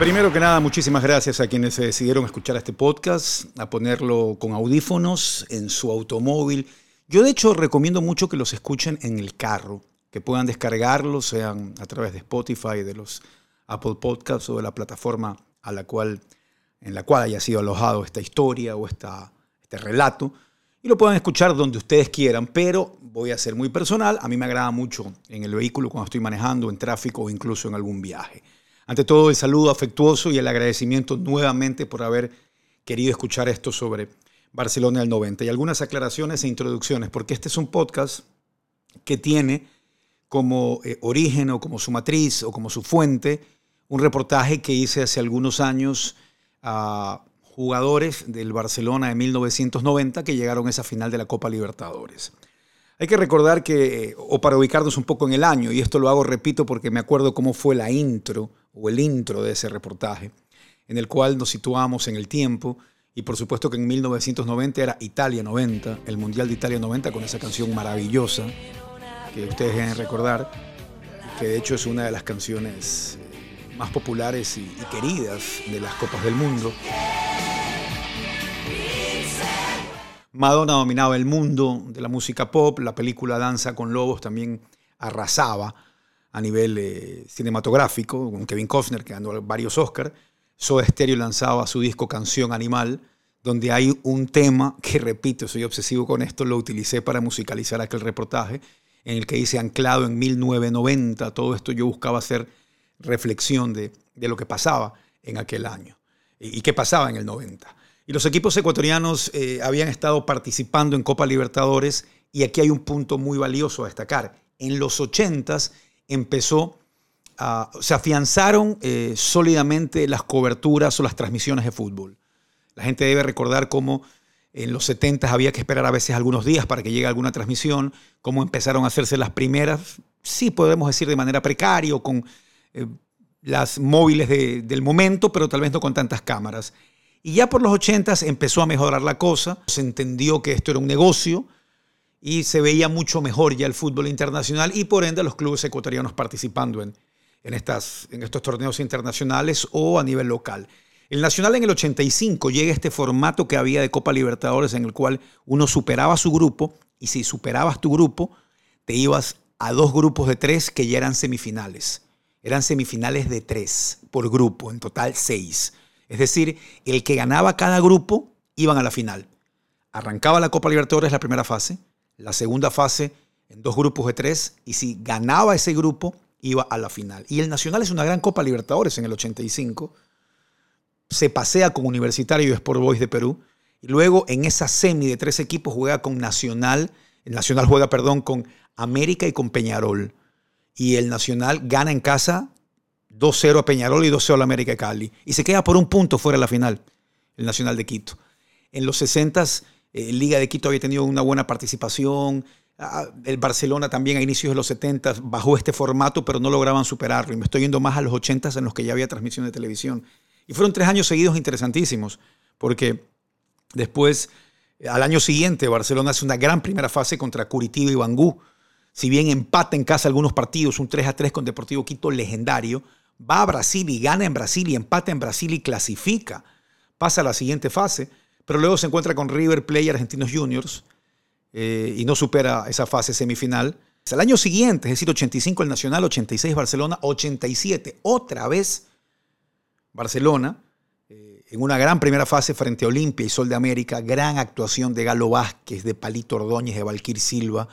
Primero que nada, muchísimas gracias a quienes se decidieron escuchar este podcast, a ponerlo con audífonos en su automóvil. Yo de hecho recomiendo mucho que los escuchen en el carro, que puedan descargarlo, sean a través de Spotify, de los Apple Podcasts o de la plataforma a la cual, en la cual haya sido alojado esta historia o esta, este relato, y lo puedan escuchar donde ustedes quieran, pero voy a ser muy personal, a mí me agrada mucho en el vehículo cuando estoy manejando, en tráfico o incluso en algún viaje. Ante todo, el saludo afectuoso y el agradecimiento nuevamente por haber querido escuchar esto sobre Barcelona del 90 y algunas aclaraciones e introducciones, porque este es un podcast que tiene como eh, origen o como su matriz o como su fuente un reportaje que hice hace algunos años a jugadores del Barcelona de 1990 que llegaron a esa final de la Copa Libertadores. Hay que recordar que, o para ubicarnos un poco en el año, y esto lo hago, repito, porque me acuerdo cómo fue la intro o el intro de ese reportaje, en el cual nos situamos en el tiempo. Y por supuesto que en 1990 era Italia 90, el Mundial de Italia 90 con esa canción maravillosa que ustedes deben recordar, que de hecho es una de las canciones eh, más populares y, y queridas de las Copas del Mundo. Madonna dominaba el mundo de la música pop, la película Danza con Lobos también arrasaba a nivel eh, cinematográfico, con Kevin Costner, que ganó varios Oscars. Soda Stereo lanzaba su disco Canción Animal, donde hay un tema que, repito, soy obsesivo con esto, lo utilicé para musicalizar aquel reportaje, en el que dice anclado en 1990, todo esto yo buscaba hacer reflexión de, lo que pasaba en aquel año y, y qué pasaba en el 90. Y los equipos ecuatorianos eh, habían estado participando en Copa Libertadores y aquí hay un punto muy valioso a destacar. En los 80s empezó, se afianzaron eh, sólidamente las coberturas o las transmisiones de fútbol. La gente debe recordar cómo en los 70 había que esperar a veces algunos días para que llegue alguna transmisión, cómo empezaron a hacerse las primeras, sí podemos decir de manera precaria con eh, las móviles del momento, pero tal vez no con tantas cámaras. Y ya por los 80 empezó a mejorar la cosa, se entendió que esto era un negocio, y se veía mucho mejor ya el fútbol internacional y por ende los clubes ecuatorianos participando en, en, estas, en estos torneos internacionales o a nivel local. El Nacional en el 85 llega este formato que había de Copa Libertadores en el cual uno superaba su grupo y si superabas tu grupo te ibas a dos grupos de tres que ya eran semifinales. Eran semifinales de tres por grupo, en total seis. Es decir, el que ganaba cada grupo iban a la final. Arrancaba la Copa Libertadores la primera fase, la segunda fase en dos grupos de tres y si ganaba ese grupo iba a la final. Y el Nacional es una gran Copa Libertadores en el 85. Se pasea con Universitario y Sport Boys de Perú. Y luego en esa semi de tres equipos juega con Nacional. El Nacional juega, perdón, con América y con Peñarol. Y el Nacional gana en casa 2-0 a Peñarol y 2-0 a América de Cali. Y se queda por un punto fuera de la final, el Nacional de Quito. En los 60s eh, Liga de Quito había tenido una buena participación. Ah, el Barcelona también a inicios de los 70 bajó este formato, pero no lograban superarlo. Y me estoy yendo más a los 80 en los que ya había transmisión de televisión. Y fueron tres años seguidos interesantísimos, porque después, al año siguiente, Barcelona hace una gran primera fase contra Curitiba y Bangú. Si bien empata en casa algunos partidos, un 3 a 3 con Deportivo Quito legendario, va a Brasil y gana en Brasil y empata en Brasil y clasifica. Pasa a la siguiente fase pero luego se encuentra con River Plate y Argentinos Juniors eh, y no supera esa fase semifinal. El año siguiente, es decir, 85 el Nacional, 86 Barcelona, 87 otra vez Barcelona, eh, en una gran primera fase frente a Olimpia y Sol de América, gran actuación de Galo Vázquez, de Palito Ordóñez, de Valquir Silva,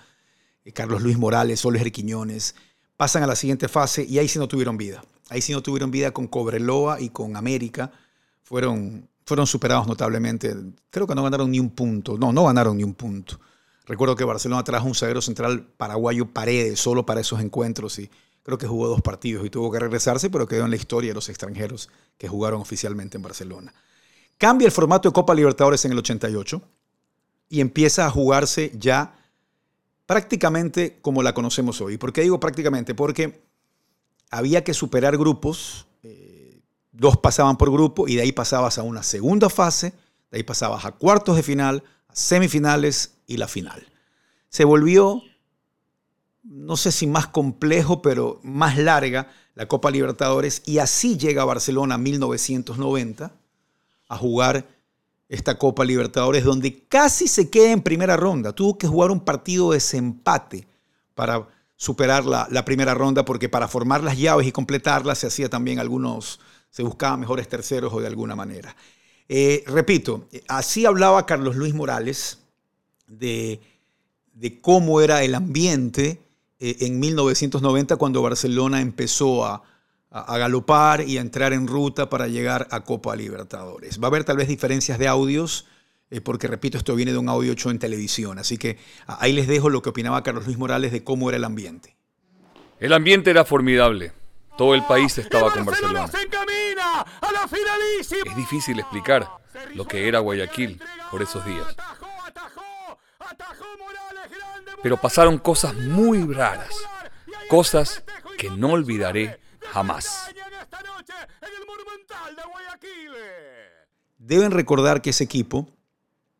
de Carlos Luis Morales, Soles Riquiñones. Pasan a la siguiente fase y ahí sí no tuvieron vida. Ahí sí no tuvieron vida con Cobreloa y con América. Fueron fueron superados notablemente. Creo que no ganaron ni un punto. No, no ganaron ni un punto. Recuerdo que Barcelona trajo un zaguero central paraguayo Paredes solo para esos encuentros y creo que jugó dos partidos y tuvo que regresarse, pero quedó en la historia de los extranjeros que jugaron oficialmente en Barcelona. Cambia el formato de Copa Libertadores en el 88 y empieza a jugarse ya prácticamente como la conocemos hoy. ¿Por qué digo prácticamente? Porque había que superar grupos dos pasaban por grupo y de ahí pasabas a una segunda fase, de ahí pasabas a cuartos de final, a semifinales y la final. Se volvió, no sé si más complejo, pero más larga la Copa Libertadores y así llega a Barcelona 1990 a jugar esta Copa Libertadores donde casi se queda en primera ronda. Tuvo que jugar un partido de desempate para superar la, primera ronda porque para formar las llaves y completarlas se hacía también algunos, se buscaban mejores terceros o de alguna manera. Eh, repito, así hablaba Carlos Luis Morales de, de cómo era el ambiente eh, en 1990 cuando Barcelona empezó a, a, galopar y a entrar en ruta para llegar a Copa Libertadores. Va a haber tal vez diferencias de audios, eh, porque repito, esto viene de un audio hecho en televisión, así que ahí les dejo lo que opinaba Carlos Luis Morales de cómo era el ambiente. El ambiente era formidable. Todo el país estaba con Barcelona. Es difícil explicar lo que era Guayaquil por esos días. Pero pasaron cosas muy raras, cosas que no olvidaré jamás. Deben recordar que ese equipo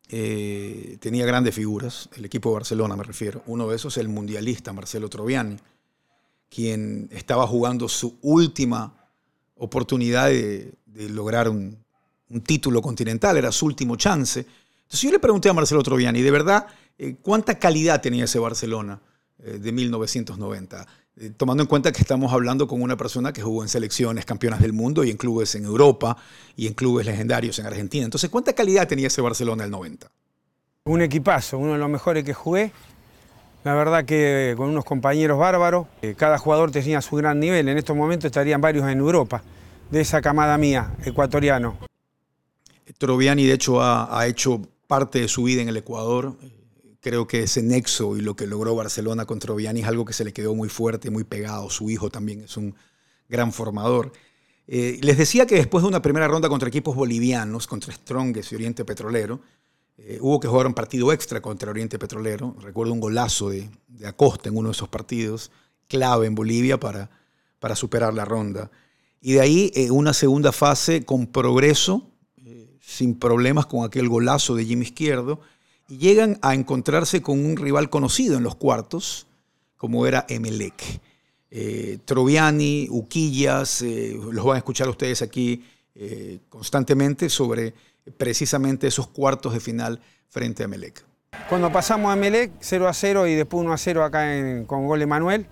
eh, tenía grandes figuras, el equipo de Barcelona me refiero. Uno de esos es el mundialista Marcelo Troviani, quien estaba jugando su última oportunidad de, lograr un, título continental, era su último chance. Entonces yo le pregunté a Marcelo Troviani, ¿de verdad eh, cuánta calidad tenía ese Barcelona eh, de 1990? Eh, tomando en cuenta que estamos hablando con una persona que jugó en selecciones campeonas del mundo y en clubes en Europa y en clubes legendarios en Argentina. Entonces, ¿cuánta calidad tenía ese Barcelona del 90? Un equipazo, uno de los mejores que jugué. La verdad que con unos compañeros bárbaros, cada jugador tenía su gran nivel. En estos momentos estarían varios en Europa, de esa camada mía, ecuatoriano. Troviani, de hecho, ha hecho parte de su vida en el Ecuador. Creo que ese nexo y lo que logró Barcelona contra Troviani es algo que se le quedó muy fuerte, muy pegado. Su hijo también es un gran formador. Eh, les decía que después de una primera ronda contra equipos bolivianos, contra Strongest y Oriente Petrolero, eh, hubo que jugar un partido extra contra Oriente Petrolero. Recuerdo un golazo de, Acosta en uno de esos partidos, clave en Bolivia para, para superar la ronda. Y de ahí eh, una segunda fase con progreso sin problemas con aquel golazo de Jimmy Izquierdo y llegan a encontrarse con un rival conocido en los cuartos, como era Emelec. Eh, Troviani, Uquillas, eh, los van a escuchar ustedes aquí eh, constantemente sobre precisamente esos cuartos de final frente a Emelec. Cuando pasamos a Emelec, 0 a 0 y después 1 a 0 acá con gol de Manuel,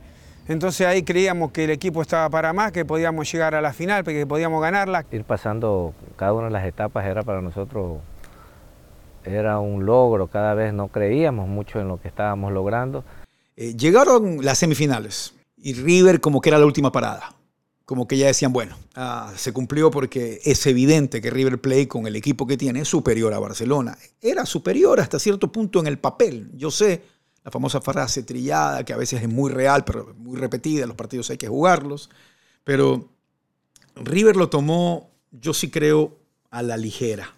entonces ahí creíamos que el equipo estaba para más, que podíamos llegar a la final, que podíamos ganarla. Ir pasando cada una de las etapas era para nosotros era un logro, cada vez no creíamos mucho en lo que estábamos logrando. Eh, llegaron las semifinales y River como que era la última parada. Como que ya decían, bueno, ah, se cumplió porque es evidente que River Plate con el equipo que tiene es superior a Barcelona. Era superior hasta cierto punto en el papel. Yo sé, la famosa frase trillada, que a veces es muy real, pero muy repetida, los partidos hay que jugarlos. Pero River lo tomó, yo sí creo, a la ligera.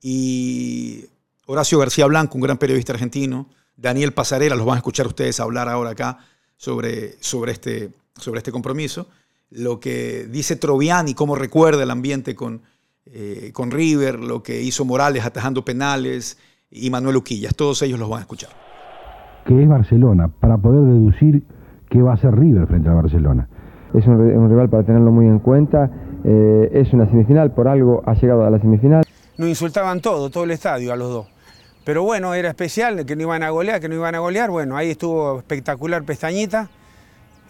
Y Horacio García Blanco, un gran periodista argentino, Daniel Pasarela, los van a escuchar ustedes hablar ahora acá sobre, sobre, este, sobre este compromiso. Lo que dice Troviani, cómo recuerda el ambiente con, eh, con River, lo que hizo Morales atajando penales y Manuel Uquillas, todos ellos los van a escuchar que es Barcelona, para poder deducir qué va a ser River frente a Barcelona. Es un, rival para tenerlo muy en cuenta, eh, es una semifinal, por algo ha llegado a la semifinal. Nos insultaban todo, todo el estadio a los dos. Pero bueno, era especial, que no iban a golear, que no iban a golear. Bueno, ahí estuvo espectacular Pestañita,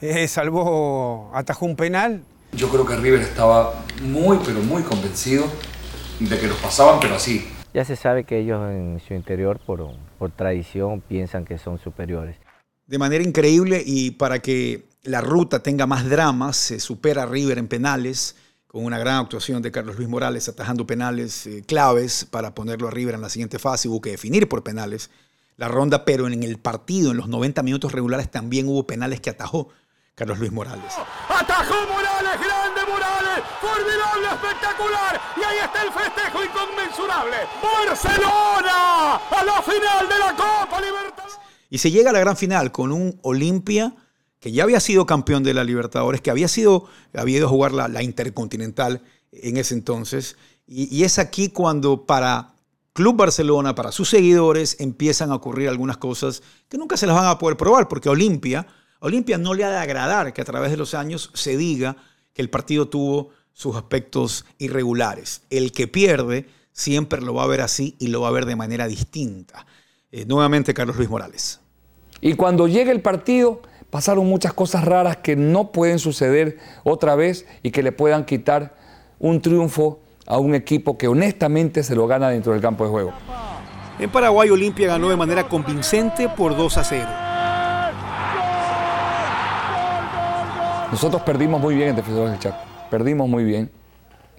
eh, salvó, atajó un penal. Yo creo que River estaba muy, pero muy convencido de que los pasaban, pero así, ya se sabe que ellos en su interior, por, por tradición, piensan que son superiores. De manera increíble y para que la ruta tenga más dramas, se supera River en penales, con una gran actuación de Carlos Luis Morales atajando penales eh, claves para ponerlo a River en la siguiente fase. Hubo que definir por penales la ronda, pero en el partido, en los 90 minutos regulares, también hubo penales que atajó Carlos Luis Morales. ¡Atajó Morales! ¡Grande Morales! ¡Formidable, espectacular! Y ahí está el festejo inconmensurable. ¡Barcelona! ¡A la final de la Copa Libertadores! Y se llega a la gran final con un Olimpia que ya había sido campeón de la Libertadores, que había, sido, había ido a jugar la, Intercontinental en ese entonces. Y, y es aquí cuando para Club Barcelona, para sus seguidores, empiezan a ocurrir algunas cosas que nunca se las van a poder probar, porque Olimpia Olimpia no le ha de agradar que a través de los años se diga que el partido tuvo sus aspectos irregulares. El que pierde siempre lo va a ver así y lo va a ver de manera distinta. Eh, nuevamente, Carlos Luis Morales. Y cuando llega el partido, pasaron muchas cosas raras que no pueden suceder otra vez y que le puedan quitar un triunfo a un equipo que honestamente se lo gana dentro del campo de juego. En Paraguay, Olimpia ganó de manera convincente por 2 a 0. Nosotros perdimos muy bien en Defensores del Chaco. Perdimos muy bien.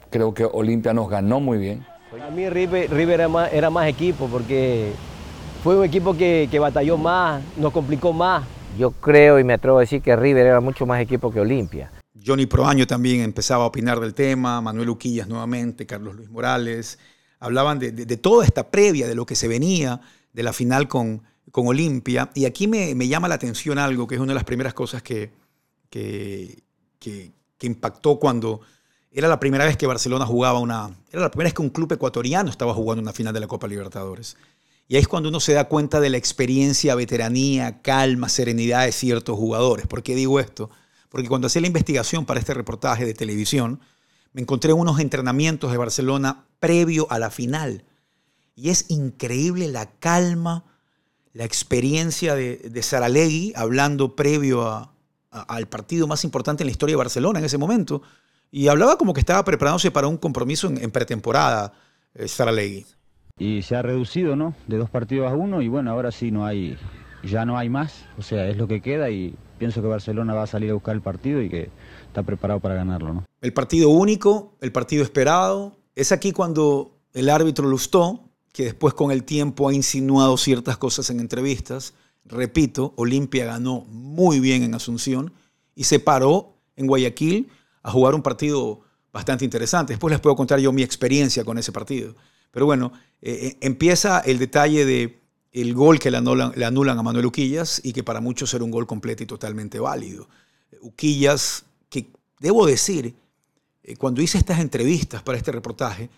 Creo que Olimpia nos ganó muy bien. A mí River, River era, más, era, más, equipo porque fue un equipo que, que, batalló más, nos complicó más. Yo creo y me atrevo a decir que River era mucho más equipo que Olimpia. Johnny Proaño también empezaba a opinar del tema, Manuel Uquillas nuevamente, Carlos Luis Morales. Hablaban de, de, de toda esta previa, de lo que se venía de la final con, con Olimpia. Y aquí me, me, llama la atención algo, que es una de las primeras cosas que, que, que, impactó cuando era la primera vez que Barcelona jugaba una. Era la primera vez que un club ecuatoriano estaba jugando una final de la Copa Libertadores. Y ahí es cuando uno se da cuenta de la experiencia, veteranía, calma, serenidad de ciertos jugadores. ¿Por qué digo esto? Porque cuando hacía la investigación para este reportaje de televisión, me encontré unos entrenamientos de Barcelona previo a la final. Y es increíble la calma, la experiencia de, de Saralegui hablando previo a, a, al partido más importante en la historia de Barcelona en ese momento. Y hablaba como que estaba preparándose para un compromiso en, en pretemporada, eh, Saralegui. Y se ha reducido, ¿no? De dos partidos a uno y bueno, ahora sí no hay, ya no hay más. O sea, es lo que queda y pienso que Barcelona va a salir a buscar el partido y que está preparado para ganarlo, ¿no? El partido único, el partido esperado. Es aquí cuando el árbitro Lustó, que después con el tiempo ha insinuado ciertas cosas en entrevistas, repito, Olimpia ganó muy bien en Asunción y se paró en Guayaquil a jugar un partido bastante interesante. Después les puedo contar yo mi experiencia con ese partido. Pero bueno, eh, empieza el detalle de el gol que le anulan, le anulan, a Manuel Uquillas y que para muchos era un gol completo y totalmente válido. Uquillas, que debo decir, eh, cuando hice estas entrevistas para este reportaje,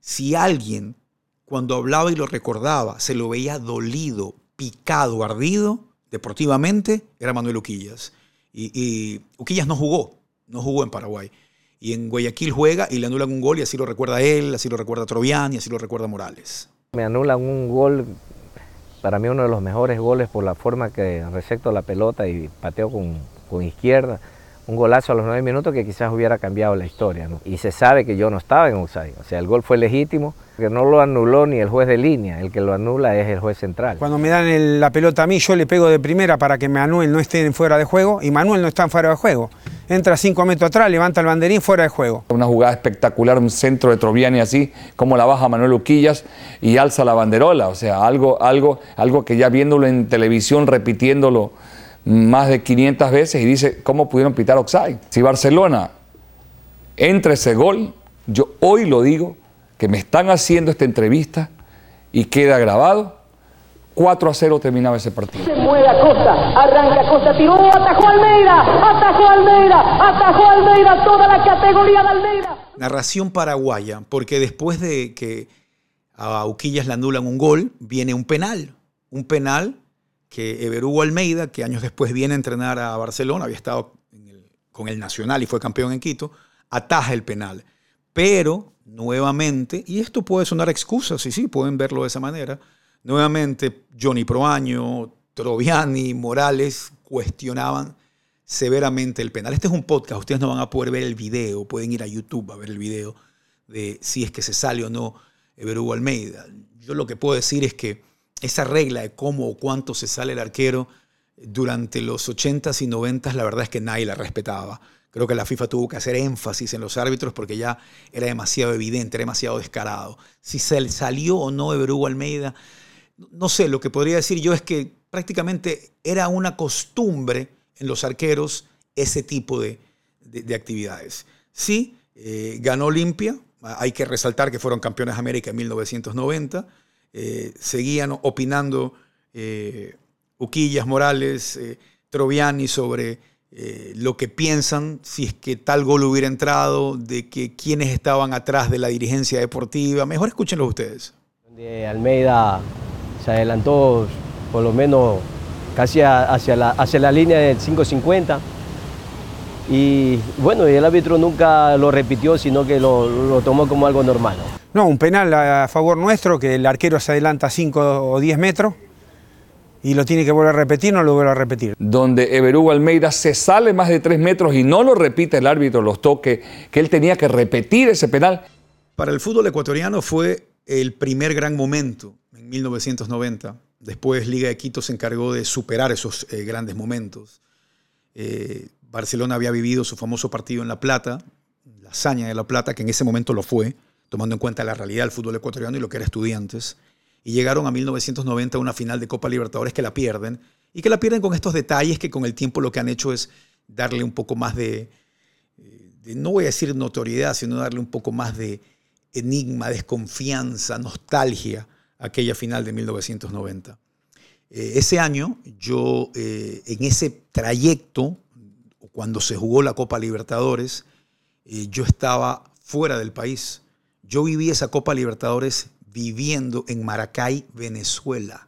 si alguien cuando hablaba y lo recordaba se lo veía dolido, picado, ardido deportivamente, era Manuel Uquillas. Y, Uquillas no jugó, no jugó en Paraguay y en Guayaquil juega y le anulan un gol y así lo recuerda él, así lo recuerda Trovián y así lo recuerda Morales. Me anulan un gol, para mí uno de los mejores goles por la forma que recepto la pelota y pateo con izquierda. Un golazo a los nueve minutos que quizás hubiera cambiado la historia. ¿no? Y se sabe que yo no estaba en offside. O sea, el gol fue legítimo, que no lo anuló ni el juez de línea. El que lo anula es el juez central. Cuando me dan el, la pelota a mí, yo le pego de primera para que Manuel no esté fuera de juego y Manuel no está fuera de juego entra cinco metros atrás, levanta el banderín fuera de juego. Una jugada espectacular, un centro de Troviani así, como la baja Manuel Uquillas y alza la banderola. O sea, algo, algo, algo que ya viéndolo en televisión, repitiéndolo más de 500 veces y dice, ¿cómo pudieron pitar Oxide? Si Barcelona entra ese gol, yo hoy lo digo, que me están haciendo esta entrevista y queda grabado, 4 a 0 terminaba ese partido. Se mueve Acosta, arranca Acosta, tiró, atajó Almeida, atajó Almeida, atajó Almeida, toda la categoría de Almeida. Narración paraguaya, porque después de que a Uquillas le anulan un gol, viene un penal. Un penal que Everugo Almeida, que años después viene a entrenar a Barcelona, había estado con el Nacional y fue campeón en Quito, ataja el penal. Pero, nuevamente, y esto puede sonar excusa, sí, sí, pueden verlo de esa manera, Nuevamente, Johnny Proaño, Troviani, Morales cuestionaban severamente el penal. Este es un podcast, ustedes no van a poder ver el video, pueden ir a YouTube a ver el video de si es que se sale o no Everugo Almeida. Yo lo que puedo decir es que esa regla de cómo o cuánto se sale el arquero durante los 80s y 90s, la verdad es que nadie la respetaba. Creo que la FIFA tuvo que hacer énfasis en los árbitros porque ya era demasiado evidente, era demasiado descarado. Si se salió o no Everugo Almeida, no sé, lo que podría decir yo es que prácticamente era una costumbre en los arqueros ese tipo de, de, de actividades. Sí, eh, ganó Olimpia, hay que resaltar que fueron campeones de América en 1990, eh, seguían opinando eh, Uquillas, Morales, eh, Troviani sobre lo que piensan si es que tal gol hubiera entrado, de que quienes estaban atrás de la dirigencia deportiva. Mejor escúchenlo ustedes. De Almeida se adelantó por lo menos casi hacia, la, hacia la línea del 550. Y bueno, el árbitro nunca lo repitió, sino que lo, tomó como algo normal. ¿No? un penal a favor nuestro, que el arquero se adelanta 5 o 10 metros y lo tiene que volver a repetir, no lo vuelve a repetir. Donde Everugo Almeida se sale más de 3 metros y no lo repite el árbitro, los toques, que él tenía que repetir ese penal. Para el fútbol ecuatoriano fue el primer gran momento en 1990. Después Liga de Quito se encargó de superar esos eh, grandes momentos. Eh, Barcelona había vivido su famoso partido en La Plata, la hazaña de La Plata, que en ese momento lo fue, tomando en cuenta la realidad del fútbol ecuatoriano y lo que era estudiantes. Y llegaron a 1990 a una final de Copa Libertadores que la pierden, y que la pierden con estos detalles que con el tiempo lo que han hecho es darle un poco más de, de no voy a decir notoriedad, sino darle un poco más de enigma, desconfianza, nostalgia a aquella final de 1990. Eh, ese año, yo eh, en ese trayecto, cuando se jugó la Copa Libertadores, eh, yo estaba fuera del país. Yo viví esa Copa Libertadores viviendo en Maracay, Venezuela.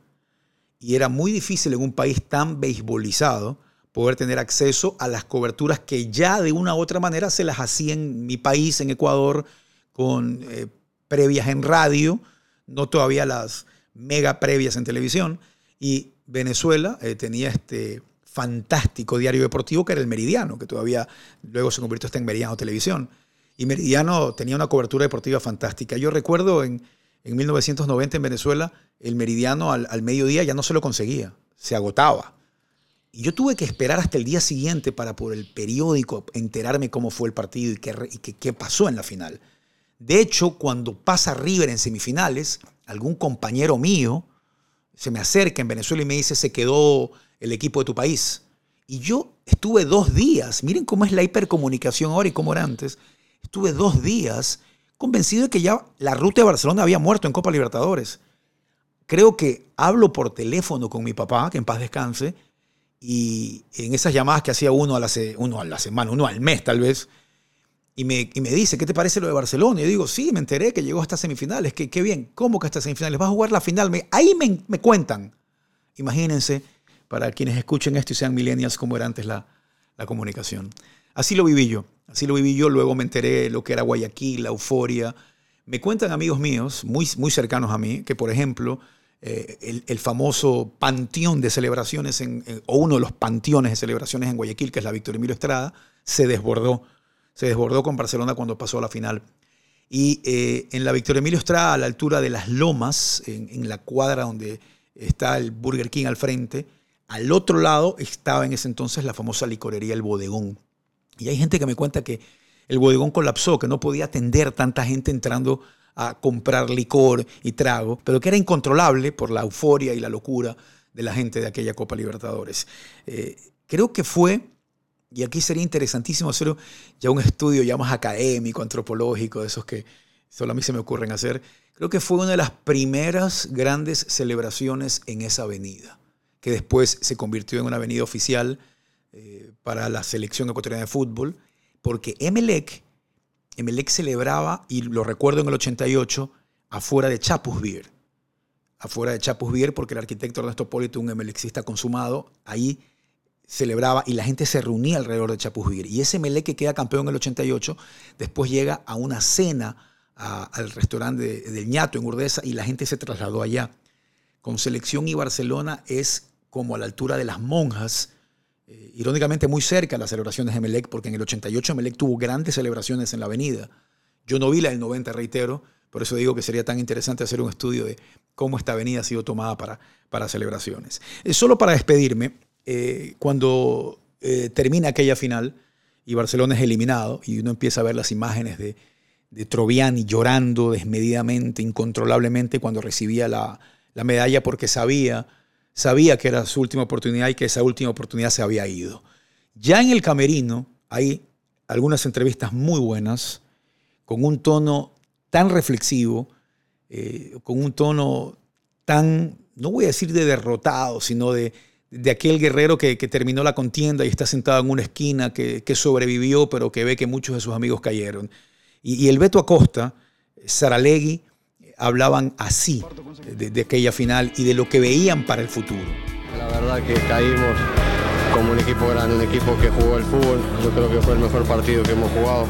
Y era muy difícil en un país tan beisbolizado poder tener acceso a las coberturas que ya de una u otra manera se las hacía en mi país, en Ecuador, con eh, previas en radio, no todavía las mega previas en televisión. Y Venezuela eh, tenía este fantástico diario deportivo que era el Meridiano, que todavía luego se convirtió en Meridiano Televisión. Y Meridiano tenía una cobertura deportiva fantástica. Yo recuerdo en, en 1990 en Venezuela, el Meridiano al, mediodía ya no se lo conseguía, se agotaba. Y yo tuve que esperar hasta el día siguiente para por el periódico enterarme cómo fue el partido y qué, y qué pasó en la final. De hecho, cuando pasa River en semifinales, algún compañero mío se me acerca en Venezuela y me dice, se quedó el equipo de tu país. Y yo estuve dos días, miren cómo es la hipercomunicación ahora y cómo era antes, estuve dos días convencido de que ya la ruta de Barcelona había muerto en Copa Libertadores. Creo que hablo por teléfono con mi papá, que en paz descanse, y en esas llamadas que hacía uno a la, semana, uno al mes tal vez, y me, dice, ¿qué te parece lo de Barcelona? Y yo digo, sí, me enteré que llegó hasta semifinales. Qué, qué bien, ¿cómo que hasta semifinales? Va a jugar la final. ahí me, cuentan. Imagínense, para quienes escuchen esto y sean millennials, cómo era antes la, comunicación. Así lo viví yo. Así lo viví yo. Luego me enteré lo que era Guayaquil, la euforia. Me cuentan amigos míos, muy, muy cercanos a mí, que por ejemplo, eh, el, famoso panteón de celebraciones, o uno de los panteones de celebraciones en Guayaquil, que es la Victoria Emilio Estrada, se desbordó se desbordó con Barcelona cuando pasó a la final. Y eh, en la Victoria Emilio Estrada, a la altura de las Lomas, en, la cuadra donde está el Burger King al frente, al otro lado estaba en ese entonces la famosa licorería El Bodegón. Y hay gente que me cuenta que el bodegón colapsó, que no podía atender tanta gente entrando a comprar licor y trago, pero que era incontrolable por la euforia y la locura de la gente de aquella Copa Libertadores. Eh, creo que fue y aquí sería interesantísimo hacer ya un estudio ya más académico, antropológico, de esos que solo a mí se me ocurren hacer. Creo que fue una de las primeras grandes celebraciones en esa avenida, que después se convirtió en una avenida oficial eh, para la selección ecuatoriana de fútbol, porque Emelec, Emelec celebraba, y lo recuerdo en el 88, afuera de Chapus Beer. Afuera de Chapus Beer, porque el arquitecto Ernesto Polito, un emelecista consumado, ahí celebraba y la gente se reunía alrededor de Chapuzvir. Y ese Melec que queda campeón en el 88, después llega a una cena al restaurante del ñato en Urdesa y la gente se trasladó allá. Con selección y Barcelona es como a la altura de las monjas, eh, irónicamente muy cerca las celebraciones de Melec, porque en el 88 Melec tuvo grandes celebraciones en la avenida. Yo no vi la del 90, reitero, por eso digo que sería tan interesante hacer un estudio de cómo esta avenida ha sido tomada para, para celebraciones. Eh, solo para despedirme, eh, cuando termina aquella final y Barcelona es eliminado y uno empieza a ver las imágenes de, de Troviani llorando desmedidamente, incontrolablemente cuando recibía la, medalla porque sabía, sabía que era su última oportunidad y que esa última oportunidad se había ido. Ya en el camerino hay algunas entrevistas muy buenas, con un tono tan reflexivo, eh, con un tono tan, no voy a decir de derrotado, sino de, de aquel guerrero que, terminó la contienda y está sentado en una esquina, que, sobrevivió, pero que ve que muchos de sus amigos cayeron. Y, el Beto Acosta, Saralegui, hablaban así de, aquella final y de lo que veían para el futuro. La verdad que caímos como un equipo grande, un equipo que jugó el fútbol. Yo creo que fue el mejor partido que hemos jugado,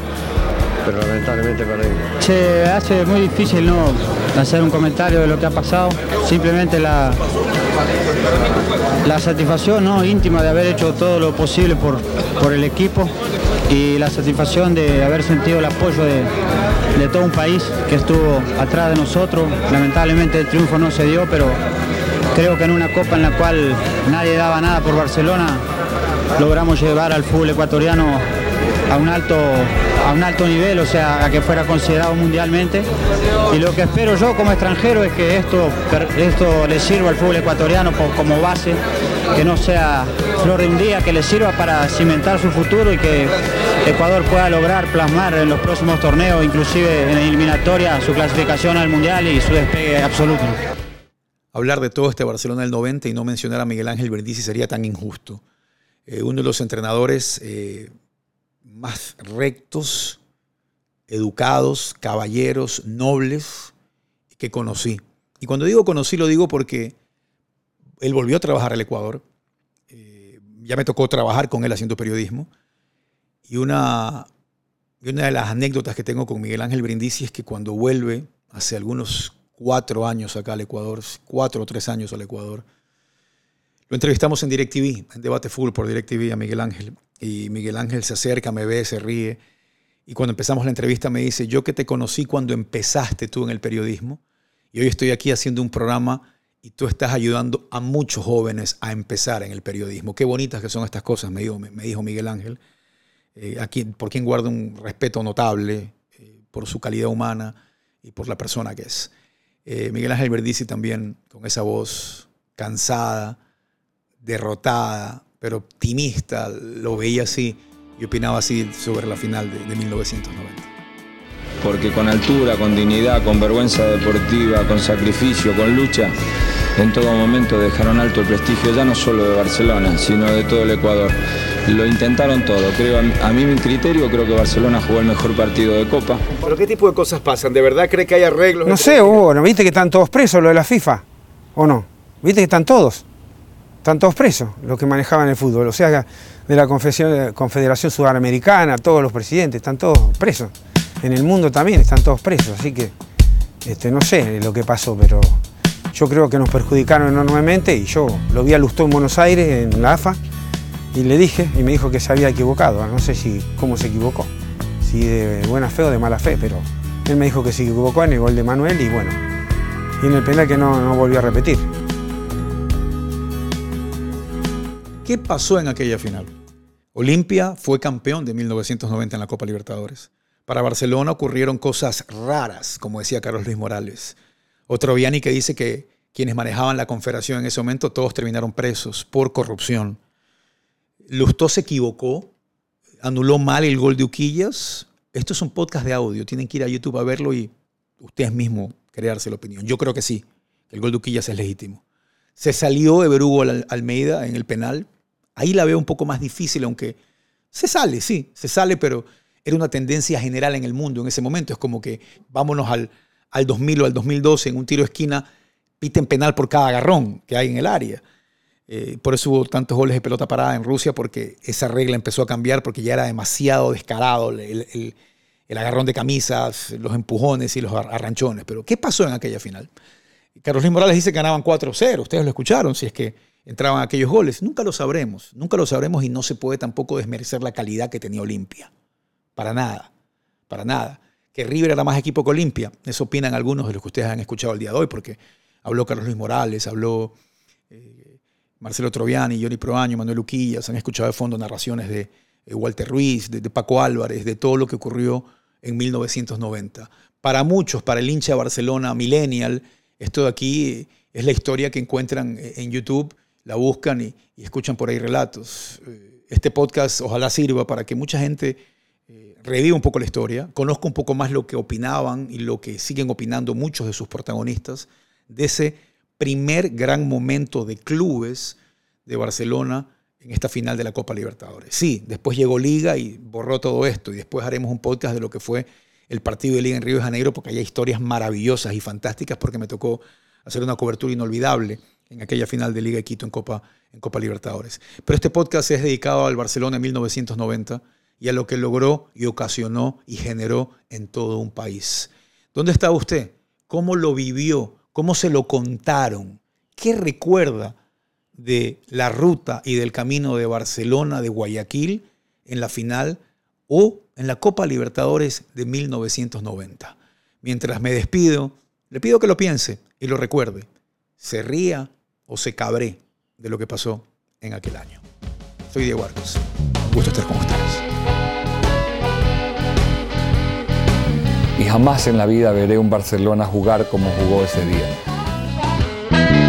pero lamentablemente perdimos. Se hace muy difícil no hacer un comentario de lo que ha pasado. Simplemente la, la satisfacción ¿no? íntima de haber hecho todo lo posible por, por el equipo y la satisfacción de haber sentido el apoyo de, de todo un país que estuvo atrás de nosotros. Lamentablemente el triunfo no se dio, pero creo que en una copa en la cual nadie daba nada por Barcelona, logramos llevar al fútbol ecuatoriano a un alto a un alto nivel, o sea, a que fuera considerado mundialmente. Y lo que espero yo como extranjero es que esto, esto le sirva al fútbol ecuatoriano como base, que no sea flor de un día, que le sirva para cimentar su futuro y que Ecuador pueda lograr plasmar en los próximos torneos, inclusive en la eliminatoria, su clasificación al Mundial y su despegue absoluto. Hablar de todo este Barcelona del 90 y no mencionar a Miguel Ángel Brindisi sería tan injusto. Eh, uno de los entrenadores eh, más rectos, educados, caballeros, nobles que conocí. Y cuando digo conocí, lo digo porque él volvió a trabajar al Ecuador. Eh, ya me tocó trabajar con él haciendo periodismo. Y una, de las anécdotas que tengo con Miguel Ángel Brindisi es que cuando vuelve, hace algunos cuatro años acá al Ecuador, cuatro o tres años al Ecuador, lo entrevistamos en DirecTV, en Debate Full por DirecTV a Miguel Ángel. Y Miguel Ángel se acerca, me ve, se ríe. Y cuando empezamos la entrevista me dice, yo que te conocí cuando empezaste tú en el periodismo, y hoy estoy aquí haciendo un programa y tú estás ayudando a muchos jóvenes a empezar en el periodismo. Qué bonitas que son estas cosas, me dijo, me dijo Miguel Ángel, eh, aquí, por quien guarda un respeto notable eh, por su calidad humana y por la persona que es. Eh, Miguel Ángel Verdici también, con esa voz cansada, derrotada, pero optimista, lo veía así y opinaba así sobre la final de, de 1990 porque con altura, con dignidad, con vergüenza deportiva, con sacrificio, con lucha, en todo momento dejaron alto el prestigio ya no solo de Barcelona, sino de todo el Ecuador. Lo intentaron todo, creo, a mí mi criterio, creo que Barcelona jugó el mejor partido de Copa. ¿Pero qué tipo de cosas pasan? ¿De verdad cree que hay arreglos? No sé, Hugo, ¿no viste que están todos presos lo de la FIFA? ¿O no? ¿Viste que están todos? Están todos presos, los que manejaban el fútbol. O sea, de la Confederación Sudamericana, todos los presidentes, están todos presos en el mundo también están todos presos, así que este, no sé lo que pasó, pero yo creo que nos perjudicaron enormemente y yo lo vi a Lustó en Buenos Aires, en la AFA, y le dije, y me dijo que se había equivocado, no sé si cómo se equivocó, si de buena fe o de mala fe, pero él me dijo que se equivocó en el gol de Manuel y bueno, y en el penal que no, no volvió a repetir. ¿Qué pasó en aquella final? Olimpia fue campeón de 1990 en la Copa Libertadores. Para Barcelona ocurrieron cosas raras, como decía Carlos Luis Morales. Otro Viani que dice que quienes manejaban la confederación en ese momento todos terminaron presos por corrupción. Lustó se equivocó, anuló mal el gol de Uquillas. Esto es un podcast de audio, tienen que ir a YouTube a verlo y ustedes mismos crearse la opinión. Yo creo que sí, el gol de Uquillas es legítimo. Se salió de Almeida en el penal. Ahí la veo un poco más difícil, aunque se sale, sí, se sale, pero era una tendencia general en el mundo en ese momento. Es como que vámonos al, al 2000 o al 2012 en un tiro de esquina, piten penal por cada agarrón que hay en el área. Eh, por eso hubo tantos goles de pelota parada en Rusia, porque esa regla empezó a cambiar porque ya era demasiado descarado el, el agarrón de camisas, los empujones y los arranchones. Pero, ¿qué pasó en aquella final? Carlos Luis Morales dice que ganaban 4-0. Ustedes lo escucharon, si es que entraban aquellos goles. Nunca lo sabremos, nunca lo sabremos y no se puede tampoco desmerecer la calidad que tenía Olimpia. Para nada, para nada. Que River era más equipo que Olimpia. Eso opinan algunos de los que ustedes han escuchado el día de hoy, porque habló Carlos Luis Morales, habló eh, Marcelo Troviani, Johnny Proaño, Manuel Uquillas, han escuchado de fondo narraciones de eh, Walter Ruiz, de, Paco Álvarez, de todo lo que ocurrió en 1990. Para muchos, para el hincha de Barcelona, Millennial, esto de aquí es la historia que encuentran eh, en YouTube, la buscan y escuchan por ahí relatos. Este podcast ojalá sirva para que mucha gente revivo un poco la historia, conozco un poco más lo que opinaban y lo que siguen opinando muchos de sus protagonistas de ese primer gran momento de clubes de Barcelona en esta final de la Copa Libertadores. Sí, después llegó Liga y borró todo esto y después haremos un podcast de lo que fue el partido de Liga en Río de Janeiro porque hay historias maravillosas y fantásticas porque me tocó hacer una cobertura inolvidable en aquella final de Liga de Quito en Copa, en Copa Libertadores. Pero este podcast es dedicado al Barcelona en 1990 y a lo que logró y ocasionó y generó en todo un país. ¿Dónde está usted? ¿Cómo lo vivió? ¿Cómo se lo contaron? ¿Qué recuerda de la ruta y del camino de Barcelona, de Guayaquil, en la final o en la Copa Libertadores de 1990? Mientras me despido, le pido que lo piense y lo recuerde. Se ría o se cabré de lo que pasó en aquel año. Soy Diego Arcos. Un gusto estar con ustedes. Y jamás en la vida veré un Barcelona jugar como jugó ese día.